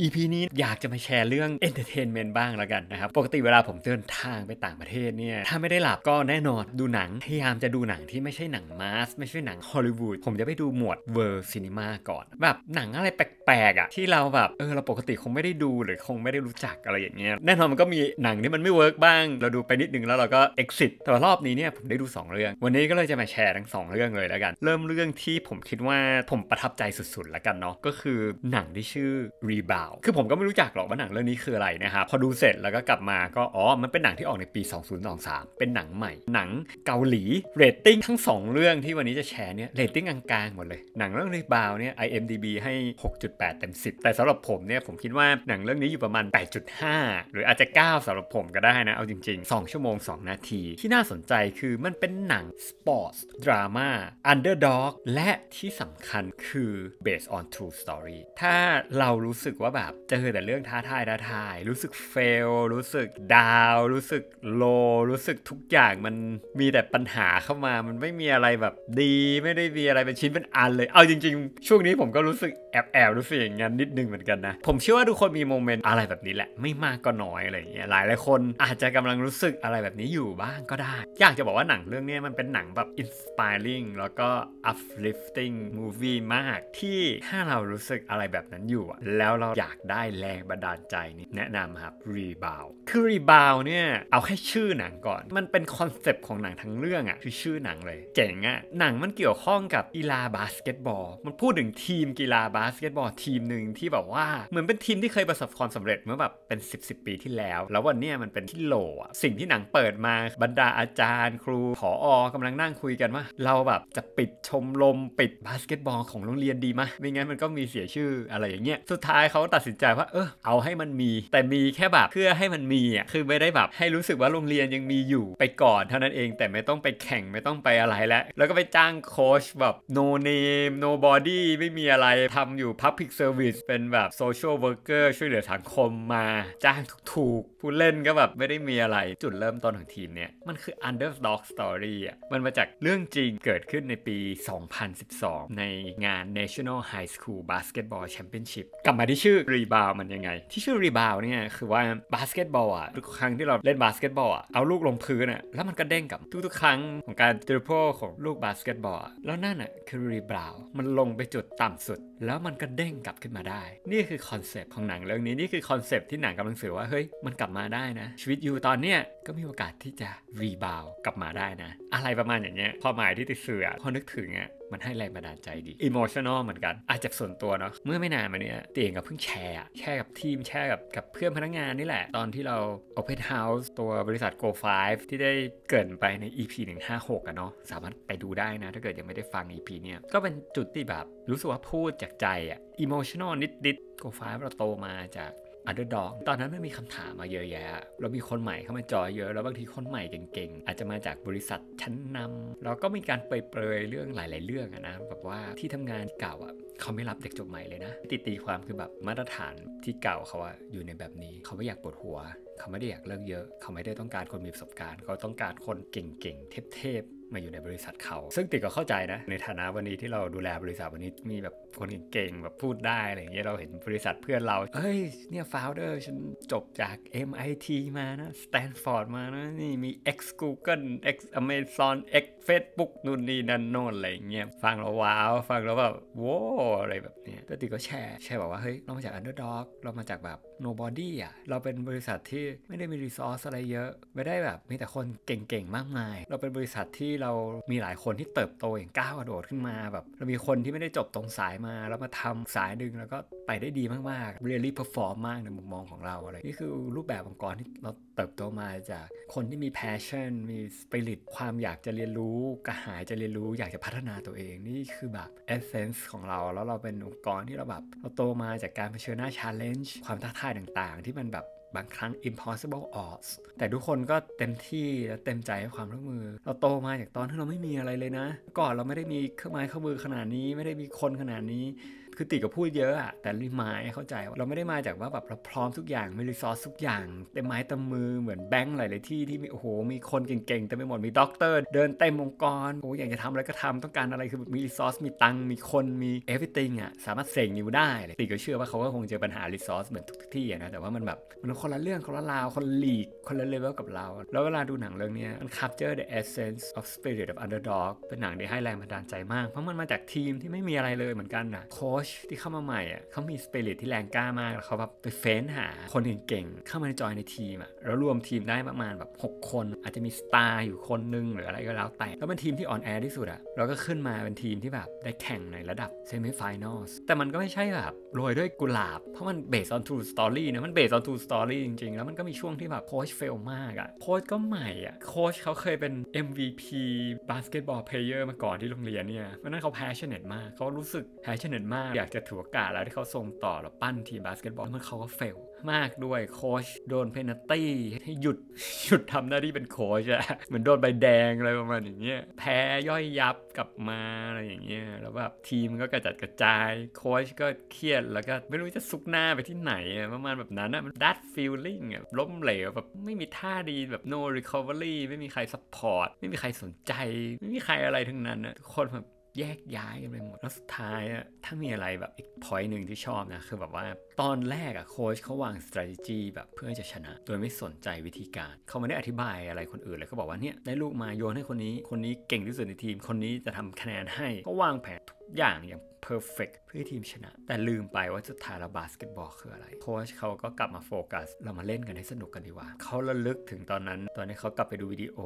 EP นี้อยากจะมาแชร์เรื่อง Entertainment บ้างแล้วกันนะครับ ปกติเวลาผมเดินทางไปต่างประเทศเนี่ย ถ้าไม่ได้หลับก็แน่นอนดูหนัง พยายามจะดูหนังที่ไม่ใช่หนัง mass ไม่ใช่หนังฮอลลีวูดผมจะไปดูหมวด world cinema ก่อน แบบหนังอะไรแปลกๆอะที่เราแบบเออเราปกติคงไม่ได้ดูหรือคงไม่ได้รู้จักอะไรอย่างเงี้ยแน่นอนมันก็มีหนังที่มันไม่ work บ้าง เราดูไปนิดนึงแล้วเราก็ exit แต่ว่ารอบนี้เนี่ยผมได้ดู 2 เรื่อง วันนี้ก็เลยจะมาแชร์ทั้ง 2 เรื่องเลยแล้วกัน เริ่มเรื่องที่ผมคิดว่าผมประทับใจสุดๆแล้วกันเนาะก็คือหนังที่ชื่อ Rebound คือผมก็ไม่รู้จักหรอกว่าหนังเรื่องนี้คืออะไรนะครับพอดูเสร็จแล้วก็กลับมาก็อ๋อมันเป็นหนังที่ออกในปี 2023 เป็นหนังใหม่ หนังเกาหลีเรตติ้งทั้ง 2 เรื่องที่วันนี้จะแชร์เนี่ยเรตติ้งกลางๆหมดเลยหนังเรื่อง Rebound เนี่ย IMDB ให้ 6.8 เต็ม 10 แต่สำหรับผมเนี่ยผมคิดว่าหนังเรื่องนี้อยู่ประมาณ 8.5 หรืออาจจะ 9สำหรับผมก็ได้นะเอาจริง ๆ 2 ชั่วโมง 2 นาที ที่น่าสนใจคือมันเป็นหนังสปอร์ตดราม่า Underdog และที่สำคัญคือ based on true story ถ้าเรารู้สึกว่าแบบเจอแต่เรื่องท้าทายท้าทาย รู้สึกเฟล รู้สึกดาว รู้สึกโล รู้สึกทุกอย่างมันมีแต่ปัญหาเข้ามา มันไม่มีอะไรแบบดี ไม่ได้มีอะไรเป็นชิ้นเป็นอันเลย เอาจริง ๆ ช่วงนี้ผมก็รู้สึกแอบแอบรู้สึกอย่างนั้นนิดนึงเหมือนกันนะ ผมเชื่อว่าทุกคนมีโมเมนต์อะไรแบบนี้แหละ ไม่มากก็น้อยอะไรอย่างเงี้ย หลายหลายคนอาจจะกำลังรู้สึกอะไรแบบนี้อยู่บ้างก็ได้ อยากจะบอกว่าหนังเรื่องนี้มันเป็นหนังแบบ inspiring แล้วก็ uplifting movie มากที่ถ้าเรารู้สึกอะไรแบบนั้นอยู่แล้วเราอยากากได้แรงบันดาลใจนี่แนะนำครับ Rebound คือ Rebound เนี่ยเอาแค่ชื่อหนังก่อน มันเป็นคอนเซปต์ของหนังทั้งเรื่องอะคือชื่อหนังเลยเจ๋งอะหนังมันเกี่ยวข้องกับกีฬาบาสเกตบอล มันพูดถึงทีมกีฬาบาสเกตบอลทีมหนึ่งที่แบบว่าเหมือนเป็นทีมที่เคยประสบความสำเร็จเมื่อแบบเป็น 10บสปีที่แล้ว แล้ววันนี้มันเป็นที่โหล่อะสิ่งที่หนังเปิดมาบรรดาอาจารย์ครูผอ.กำลังนั่งคุยกันว่า เราแบบจะปิดชมรมปิดบาสเกตบอลของโรงเรียนดีไหมไม่งั้นมันก็มีเสียชื่ออะไรอย่างเงี้ยสุดท้ายเขาตัดสินใจว่าเออเอาให้มันมี แต่มีแค่แบบเพื่อให้มันมีอะคือไม่ได้แบบให้รู้สึกว่าโรงเรียนยังมีอยู่ไปก่อนเท่านั้นเองแต่ไม่ต้องไปแข่งไม่ต้องไปอะไรแล้ว แล้วก็ไปจ้างโค้ชแบบ no name nobody ไม่มีอะไรทำอยู่ public service เป็นแบบ social worker ช่วยเหลือสังคมมาจ้างถูกๆผู้เล่นก็แบบไม่ได้มีอะไรจุดเริ่มต้นของทีมเนี่ย มันคือ underdog story อะมันมาจากเรื่องจริงเกิดขึ้นในปี 2012 ในงาน National High School Basketball Championship กลับมาที่ชื่อ Rebound มันยังไง ที่ชื่อ Rebound เนี่ยคือว่าบาสเกตบอลอะทุกครั้งที่เราเล่นบาสเกตบอลอะเอาลูกลงพื้นอะแล้วมันก็เด้งกลับทุกๆ ครั้งของการ dribble ของลูกบาสเกตบอลแล้วนั่นอะคือ Rebound มันลงไปจุดต่ำสุด แล้วมันก็เด้งกลับขึ้นมาได้ นี่คือคอนเซปต์ของหนังเรื่องนี้นี่คือคอนเซปต์ที่หนังกำลังสื่อว่าเฮ้ยมันกลับมาได้นะ ชีวิตอยู่ตอนเนี้ยก็มีโอกาสที่จะ Rebound กลับมาได้นะ อะไรประมาณอย่างเงี้ยความหมายที่ติสื่อพอนึกถึงอะมันให้แรงบันดาลใจดี emotional เหมือนกัน อาจจะส่วนตัวเนาะเมื่อไม่นานมาเนี้ยติเองก็เพิ่งแชร์แชร์กับทีมแชร์กับกับเพื่อนพนักงานนี่แหละ ตอนที่เรา Open House ตัวบริษัท Go 5ที่ได้เกริ่นไปใน EP 156อะเนาะสามารถไปดูได้นะ ถ้าเกิดยังไม่ได้ฟัง EP เนี่ยก็เป็นจุดที่แบบรู้สึกว่าพูดจากใจอะ emotional นิดๆ Go 5เราโตมาจาก underdog ตอนนั้นไม่มีคำถามมาเยอะแยะแล้วมีคนใหม่เข้ามาจอยเยอะ แล้วบางทีคนใหม่เก่งๆ อาจจะมาจากบริษัทชั้นนำแล้วก็มีการเปรยๆเรื่องหลาย ๆ เรื่องอะนะแบบว่าที่ทำงานเก่าอะเขาไม่รับเด็กจบใหม่เลยนะ ติตีความคือแบบมาตรฐานที่เก่าเขาอะอยู่ในแบบนี้ เขาไม่อยากปวดหัว เขาไม่ได้อยากเลิกเยอะ เขาไม่ได้ต้องการคนมีประสบการณ์ เขาต้องการคนเก่งๆ เทพๆ มาอยู่ในบริษัทเขา ซึ่งติก็เข้าใจนะ ในฐานะวันนี้ที่เราดูแลบริษัทวันนี้มีแบบคนเก่งๆแบบพูดได้อะไรอย่างเงี้ยเราเห็นบริษัทเพื่อนเราเฮ้ยเนี่ยฟาวเดอร์ฉันจบจาก MIT มานะ Stanford มานะนี่มี X Google X Amazon X Facebook นู่นนี่นั่นโน่นอะไรอย่างเงี้ยฟังแล้วว้าวฟังแล้วแบบโว้อะไรแบบเนี้ยก็ติก็แชร์แชร์บอกว่าเฮ้ยเรามาจาก Underdog เรามาจากแบบ nobody อะเราเป็นบริษัทที่ไม่ได้มีรีซอสอะไรเยอะ ไม่ได้แบบมีแต่คนเก่งๆมากมาย เราเป็นบริษัทที่เรามีหลายคนที่เติบโตอย่างก้าวกระโดดขึ้นมาแบบเรามีคนที่ไม่ได้จบตรงสายมาแล้วมาทำสายหนึ่งแล้วก็ไปได้ดีมากๆ really perform มมากในมุมมองของเราอะไรนี่คือรูปแบบองค์กรที่เราเติบโตมาจากคนที่มี passion มี spirit ความอยากจะเรียนรู้กระหายจะเรียนรู้อยากจะพัฒนาตัวเองนี่คือแบบ essence ของเราแล้วเราเป็นองค์กรที่เราแบบเราโตมาจากการเผชิญหน้า challenge ความท้าทายต่างๆ ที่มันแบบ บางครั้ง impossible odds แต่ทุกคนก็เต็มที่และเต็มใจให้ความร่วมมือ เราโตมาจากตอนที่เราไม่มีอะไรเลยนะ ก่อนเราไม่ได้มีเครื่องไม้เครื่องมือขนาดนี้ ไม่ได้มีคนขนาดนี้ คือติก็พูดเยอะอะแต่ remind เข้าใจว่าเราไม่ได้มาจากว่าแบบเราพร้อมทุกอย่างมี resource ทุกอย่างเต็มไม้เต็มมือเหมือนแบงค์หลายๆที่ที่มีโอ้โหมีคนเก่งๆเต็มไปหมดมีด็อกเตอร์เดินเต็มองค์กรโอ้อยากจะทำอะไรก็ทำต้องการอะไรคือมี resource มีตังมีคนมี everything อะสามารถเสกอยู่ได้ติก็เชื่อว่าเขาก็คงเจอปัญหา resource เหมือนทุกที่นะแต่ว่ามันแบบมันคนละเรื่องคนละราวคนละลีกคนละเลเวลกับเรา แล้วเวลาดูหนังเรื่องนี้มัน capture the essence of spirit of underdog เป็นหนังที่ให้แรงบันดาลใจมาก เพราะมันมาจากทีมที่ไม่มีอะไรเลยเหมือนกันนะโค้ชที่เข้ามาใหม่อะเขามีสปิริตที่แรงกล้ามากแล้วเขาแบบไปเฟ้นหาคนเก่งๆเข้ามาจอยในทีมอะแล้วรวมทีมได้ประมาณแบบ 6 คน อาจจะมี star อยู่คนนึงหรืออะไรก็แล้วแต่แล้วเป็นทีมที่อ่อนแอที่สุดอะเราก็ขึ้นมาเป็นทีมที่แบบได้แข่งในระดับ semi-final แต่มันก็ไม่ใช่แบบโรยด้วยกุหลาบ เพราะมัน based on true story นะมัน based on true story จริงๆ แล้วมันก็มีช่วงที่แบบโค้ช fail มากอะโค้ชก็ใหม่อะโค้ชเขาเคยเป็น MVP บาสเกตบอล player มาก่อนที่โรงเรียนเนี่ยเพราะนั้นเขา passionate มากเขารู้สึก passionate มากอยากจะถือโอกาสแล้วที่เขาส่งต่อแล้วปั้นทีมบาสเกตบอลมันเขาก็ fail มากด้วยโค้ชโดน penalty ให้หยุดหยุดทำหน้าที่เป็นโค้ชอะเหมือนโดนใบแดงอะไรประมาณอย่างเงี้ยแพ้ย่อยยับกลับมาอะไรอย่างเงี้ยแล้วแบบทีมก็กระจัดกระจายโค้ชก็เครียดแล้วก็ไม่รู้จะซุกหน้าไปที่ไหนอะประมาณแบบนั้นอะมัน that feeling อะล้มเหลวแบบไม่มีท่าดีแบบ no recovery ไม่มีใคร support ไม่มีใครสนใจ ไม่มีใครอะไรทั้งนั้นอะทุกคนแบบ แยกย้ายกันไปหมด แล้วสุดท้ายอะถ้ามีอะไรแบบอีก point หนึ่งที่ชอบนะ คือแบบว่าตอนแรกอะโค้ชเขาวาง strategy แบบเพื่อจะชนะ โดยไม่สนใจวิธีการ เขาไม่ได้อธิบายอะไรคนอื่นเลยเขาบอกว่าเนี่ยได้ลูกมาโยนให้คนนี้ คนนี้เก่งที่สุดในทีม คนนี้จะทำคะแนนให้เขาวางแผนทุก อย่างอย่าง perfect เพื่อทีมชนะ แต่ลืมไปว่าสุดท้ายแล้วบาสเกตบอลคืออะไร โค้ชเขาก็กลับมาโฟกัส เรามาเล่นกันให้สนุกกันดีกว่า เขาระลึกถึงตอนนั้น ตอนนี้เขากลับไปดูวิดีโอ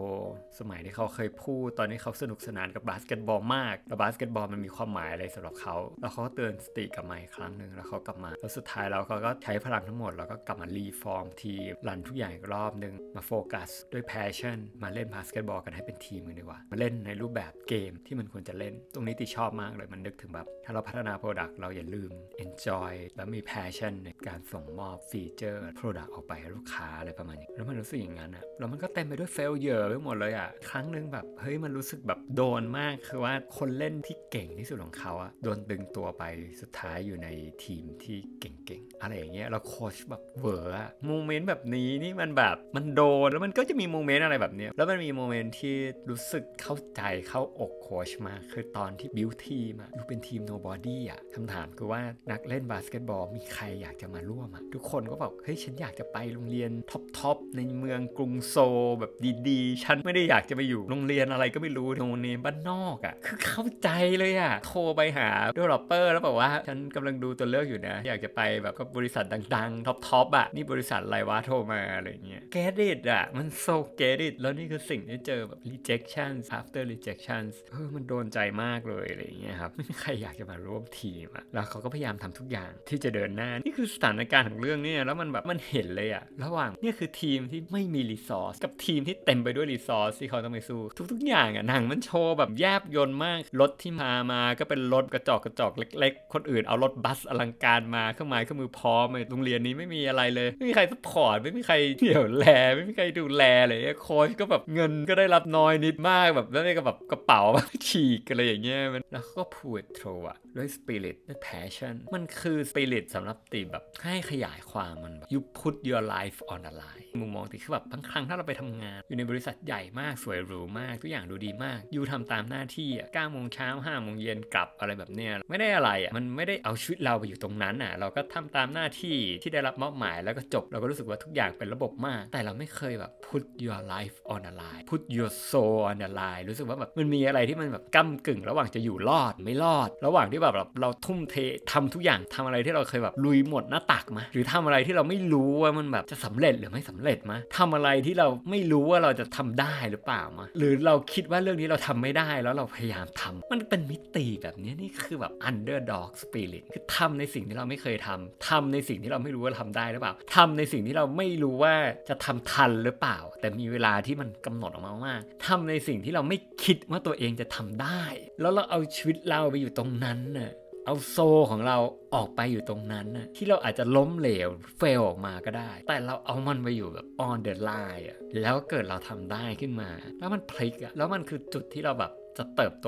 สมัยที่เขาเคยพูด ตอนนี้เขาสนุกสนานกับบาสเกตบอลมาก แล้วบาสเกตบอลมันมีความหมายอะไรสำหรับเขา แล้วเขาก็เตือนสติกลับมาอีกครั้งหนึ่งแล้วเขากลับมา แล้วสุดท้ายแล้วเขาก็ใช้พลังทั้งหมด แล้วก็กลับมา reform ทีม run ทุกอย่างอีกรอบหนึ่งมาโฟกัสด้วย passion มาเล่นบาสเกตบอลกันให้เป็นทีมกันดีกว่า มาเล่นในรูปแบบเกมที่มันควรจะเล่น ตรงนี้ติชอบมากเลยมันนึกถึงแบบ ถ้าเราพัฒนา Product เราอย่าลืม enjoy แล้วมี passion ในการส่งมอบ feature Product ออกไปให้ลูกค้าอะไรประมาณนี้แล้วมันรู้สึกอย่างนั้นอะแล้วมันก็เต็มไปด้วย failure ไปหมดเลยอะครั้งหนึ่งแบบเฮ้ยมันรู้สึกแบบโดนมากคือว่าคนเล่นที่เก่งที่สุดของเขาอะโดนดึงตัวไปสุดท้ายอยู่ในทีมที่เก่งๆอะไรอย่างเงี้ยแล้วโค้ชแบบเวอร์อะ moment แบบนี้นี่มันแบบมันโดนแล้วมันก็จะมี moment อะไรแบบเนี้ยแล้วมันมี moment ที่รู้สึกเข้าใจเข้าอกโค้ชมากคือตอนที่บิวทีมอะดูเป็นทีม nobody อะคำถามคือว่านักเล่นบาสเกตบอลมีใครอยากจะมาร่วมอะทุกคนก็บอกเฮ้ยฉันอยากจะไปโรงเรียน top ๆในเมืองกรุงโซลแบบดีๆ ฉันไม่ได้อยากจะไปอยู่โรงเรียนอะไรก็ไม่รู้โรงเรียนบ้านนอกอะคือเข้าใจเลยอะโทรไปหา developer แล้วบอกว่าฉันกำลังดูตัวเลือกอยู่นะ อยากจะไปแบบกับบริษัทดังๆ top ๆอะนี่บริษัทอะไรวะโทรมาอะไรเงี้ย get it อะมัน so get it แล้วนี่คือสิ่งที่เจอแบบ rejection after rejection เออมันโดนใจมากเลยอะไรเงี้ยครับไม่มีใครอยากจะมาร่วมทีมอะแล้วเขาก็พยายามทำทุกอย่างที่จะเดินหน้า นี่คือสถานการณ์ของเรื่องเนี่ยแล้วมันแบบมันเห็นเลยอะระหว่างเนี่ยคือทีมที่ไม่มี resource กับทีมที่เต็มไปด้วย resource ที่เขาต้องไปสู้ทุก ๆ อย่างอะหนังมันโชว์แบบแยบยนต์มากรถที่มามาก็เป็นรถกระจอกกระจอกเล็ก ๆ คนอื่นเอารถบัสอลังการมาเครื่องไม้เครื่องมือพร้อมโรงเรียนนี้ไม่มีอะไรเลยไม่มีใคร support ไม่มีใครเหลียวแลไม่มีใครดูแลเลยโค้ชก็แบบเงินก็ได้รับน้อยนิดมากแบบแล้วนี่ก็แบบกระเป๋าฉีกอะไรอย่างเงี้ยมันแล้วก็พดโทรอะด้วยสปิริตด้วย passion มันคือสปิริตสำหรับตีแบบให้ขยายความมันแบบ you put your life on the line มุมมองที่คือแบบบางครั้งถ้าเราไปทำงาน อยู่ในบริษัทใหญ่มากสวยหรูมาก ทุกอย่างดูดีมาก you ทำตามหน้าที่อะ9โมงเช้า5โมงเย็นกลับอะไรแบบเนี้ยไม่ได้อะไรอะมันไม่ได้เอาชีวิตเราไปอยู่ตรงนั้นอะเราก็ทำตามหน้าที่ที่ได้รับมอบหมายแล้วก็จบเราก็รู้สึกว่าทุกอย่างเป็นระบบมาก แต่เราไม่เคยแบบ put your life on the line put your soul on the line รู้สึกว่าแบบมันมีอะไรที่มันแบบก้ากึ่งระหว่างจะอยู่รอดไม่รอด ระหว่างที่แบบเราทุ่มเททำทุกอย่างทำอะไรที่เราเคยแบบลุยหมดหน้าตักมาหรือทำอะไรที่เราไม่รู้ว่ามันแบบจะสำเร็จหรือไม่สำเร็จมาทำอะไรที่เราไม่รู้ว่าเราจะทำได้หรือเปล่ามาหรือเราคิดว่าเรื่องนี้เราทำไม่ได้แล้วเราพยายามทำมันเป็นมิติแบบนี้นี่คือแบบ underdog spirit คือทำในสิ่งที่เราไม่เคยทำทำในสิ่งที่เราไม่รู้ว่าทำได้หรือเปล่าทำในสิ่งที่เราไม่รู้ว่าจะทำทันหรือเปล่า แต่มีเวลาที่มันกำหนดออกมาว่าทำในสิ่งที่เราไม่คิดว่าตัวเองจะทำได้ แล้วเราเอาชีวิตเราไปอยู่ตรงนั้นน่ะเอาโซของเราออกไปอยู่ตรงนั้นนะที่เราอาจจะล้มเหลวเฟลออกมาก็ได้ แต่เราเอามันไปอยู่แบบ on the line อะแล้วเกิดเราทำได้ขึ้นมา แล้วมันพลิกอะแล้วมันคือจุดที่เราแบบจะเติบโต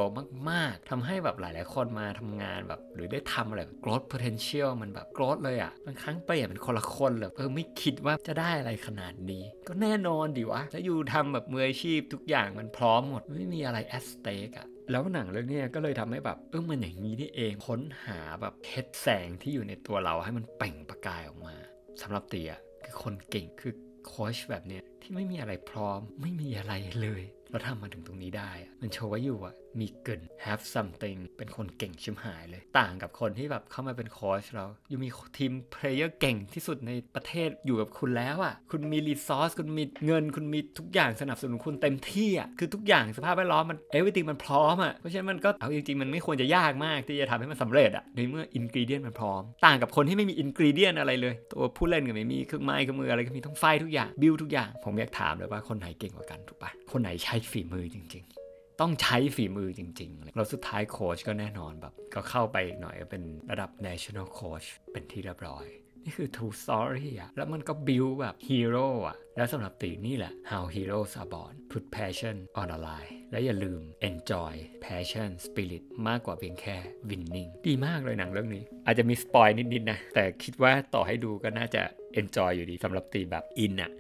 มาก ๆทำให้แบบหลาย ๆ คนมาทำงานแบบ หรือได้ทำอะไร growth potential มันแบบ growth เลยอะ่ะบางครั้งเปลี่ยนเป็นคนละคนเลยเออไม่คิดว่าจะได้อะไรขนาดนี้ ก็แน่นอนดิวะ แล้วอยู่ทำแบบมืออาชีพทุกอย่างมันพร้อมหมด ไม่มีอะไร at stake อะ แล้วหนังเรื่องนี้ก็เลยทำให้แบบเออมันอย่างนี้นี่เองค้นหาแบบเพชรแสงที่อยู่ในตัวเราให้มันเปล่งประกายออกมาสำหรับเตียคือคนเก่งคือโค้ชแบบเนี้ยที่ไม่มีอะไรพร้อมไม่มีอะไรเลย แล้วทำมาถึงตรงนี้ได้ มันโชว์ว่า you อะมีเกิน have something เป็นคนเก่งชิบหายเลย ต่างกับคนที่แบบเข้ามาเป็นโค้ชเรา you มีทีม player เก่งที่สุดในประเทศอยู่กับคุณแล้วอะคุณมี resource คุณมีเงิน คุณมีทุกอย่างสนับสนุนคุณเต็มที่อะคือทุกอย่างสภาพแวดล้อมมันเอวิติมันพร้อมอะเพราะฉะนั้นมันก็เอาจริงๆ มันไม่ควรจะยากมากที่จะทำให้มันสำเร็จอะในเมื่อ ingredient มันพร้อม ต่างกับคนที่ไม่มี ingredient อะไรเลย ตัวผู้เล่นก็ไม่มีเครื่องไม้เครื่องมืออะไรก็มีต้อง fight ทุกอย่างบิวทุกอย่าง ผมอยากถามเลยว่าคนไหนเก่งกว่ากันถูกปะคนไหนใช้ฝีมือจริง ๆ ต้องใช้ฝีมือจริงๆแล้วสุดท้ายโค้ชก็แน่นอนแบบ ก็เข้าไปอีกหน่อยเป็นระดับ national coach เป็นที่เรียบร้อย นี่คือ true story อะแล้วมันก็ build แบบ hero อะแล้วสำหรับตีนี่แหละ how heroes are born put passion on a line และอย่าลืม enjoy passion spirit มากกว่าเพียงแค่ winning ดีมากเลยหนังเรื่องนี้ อาจจะมีสปอยนิดๆนะ แต่คิดว่าต่อให้ดูก็น่าจะ enjoy อยู่ดีสำหรับตีแบบอินอะ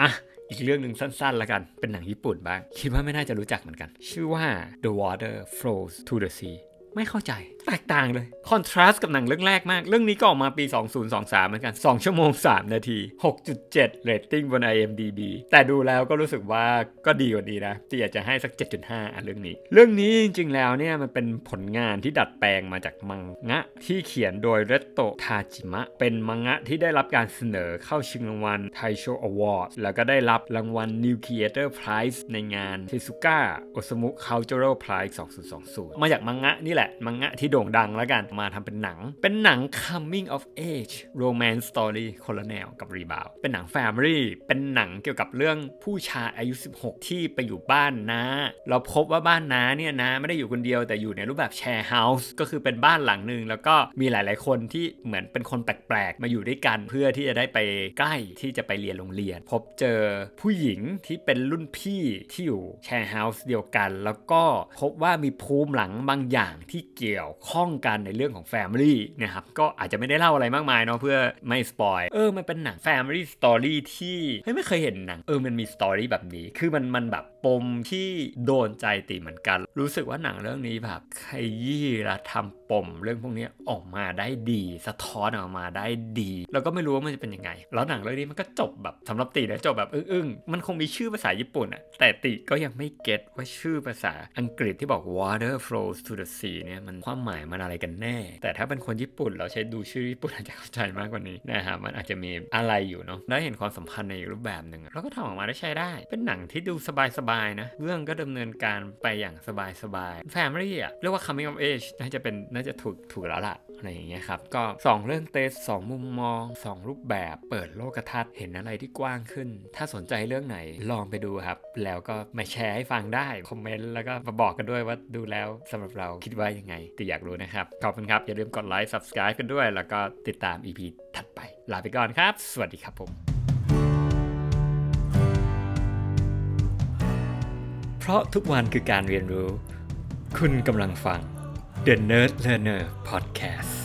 อะอีกเรื่องหนึ่งสั้นๆละกัน เป็นหนังญี่ปุ่นบ้าง คิดว่าไม่น่าจะรู้จักเหมือนกัน ชื่อว่า The Water Flows to the Sea ไม่เข้าใจ แตกต่างเลย contrast กับหนังเรื่องแรกมาก เรื่องนี้ก็ออกมาปี 2023 เหมือนกัน 2 ชั่วโมง 3 นาที 6.7 เรตติ้งบน IMDb แต่ดูแล้วก็รู้สึกว่าก็ดีกว่านี้นะที่อยากจะให้สัก 7.5 อันเรื่องนี้ เรื่องนี้จริงๆแล้วเนี่ยมันเป็นผลงานที่ดัดแปลงมาจากมังงะ ที่เขียนโดยเรตโตทาจิมะ เป็นมังงะที่ได้รับการเสนอเข้าชิงรางวัลไทโช Award แล้วก็ได้รับรางวัล New Creator Prize ในงาน Shizuka Osamu Cultural Prize 2020 มาจากมังงะนี่แหละมังงะที่โด่งดังแล้วกันมาทำเป็นหนัง เป็นหนัง coming of age romance story คนละแนวกับ Rebound เป็นหนัง family เป็นหนังเกี่ยวกับเรื่องผู้ชายอายุ 16 ที่ไปอยู่บ้านน้าเราพบว่าบ้านน้าเนี่ยนะไม่ได้อยู่คนเดียวแต่อยู่ในรูปแบบแชร์เฮาส์ก็คือเป็นบ้านหลังหนึ่งแล้วก็มีหลาย ๆ คนที่เหมือนเป็นคนแปลก ๆ มาอยู่ด้วยกันเพื่อที่จะได้ไปใกล้ที่จะไปเรียนโรงเรียน พบเจอผู้หญิงที่เป็นรุ่นพี่ที่อยู่ share house เดียวกัน แล้วก็พบว่ามีภูมิหลังบางอย่างที่เกี่ยวข้องกันในเรื่องของ Family นะครับก็อาจจะไม่ได้เล่าอะไรมากมายเนาะเพื่อไม่ spoil เออมันเป็นหนัง Family Story ที่เฮ้ยไม่เคยเห็นหนังเออมันมี story แบบนี้ คือมันมันแบบปมที่โดนใจตีเหมือนกัน รู้สึกว่าหนังเรื่องนี้แบบขยี้และทำปมเรื่องพวกนี้ออกมาได้ดี สะท้อนออกมาได้ดี แล้วก็ไม่รู้ว่ามันจะเป็นยังไง แล้วหนังเรื่องนี้มันก็จบแบบสำหรับตีนะจบแบบอึ้งๆมันคงมีชื่อภาษาญี่ปุ่นอะแต่ติก็ยังไม่เก็ตว่าชื่อภาษาอังกฤษที่บอก water flows to the sea เนี่ยมันความหมายมันอะไรกันแน่ แต่ถ้าเป็นคนญี่ปุ่นเราใช้ดูชื่อญี่ปุ่นอาจจะเข้าใจมากกว่านี้นะครับมันอาจจะมีอะไรอยู่เนาะได้เห็นความสัมพันธ์ในรูปแบบหนึ่งแล้วก็ทำออกมาได้ใช้ได้ เป็นหนังที่ดูสบายๆนะเรื่องก็ดำเนินการไปอย่างสบายๆ Family อะเรียกว่า coming of age น่าจะเป็นน่าจะถูกถูกแล้วล่ะอะไรอย่างเงี้ยครับก็ 2 เรื่องเตสสองมุมมอง 2 รูปแบบเปิดโลกทัศน์เห็นอะไรที่กว้างขึ้น ถ้าสนใจเรื่องไหนลองไปดูครับ แล้วก็มาแชร์ให้ฟังได้ คอมเมนต์แล้วก็มาบอกกันด้วยว่าดูแล้วสำหรับเราคิดว่ายังไงติอยากรู้นะครับ ขอบคุณครับ อย่าลืมกดไลค์ subscribe กันด้วย แล้วก็ติดตาม EP ถัดไป ลาไปก่อนครับ สวัสดีครับผม เพราะทุกวันคือการเรียนรู้ คุณกำลังฟัง The Nerd Learner Podcast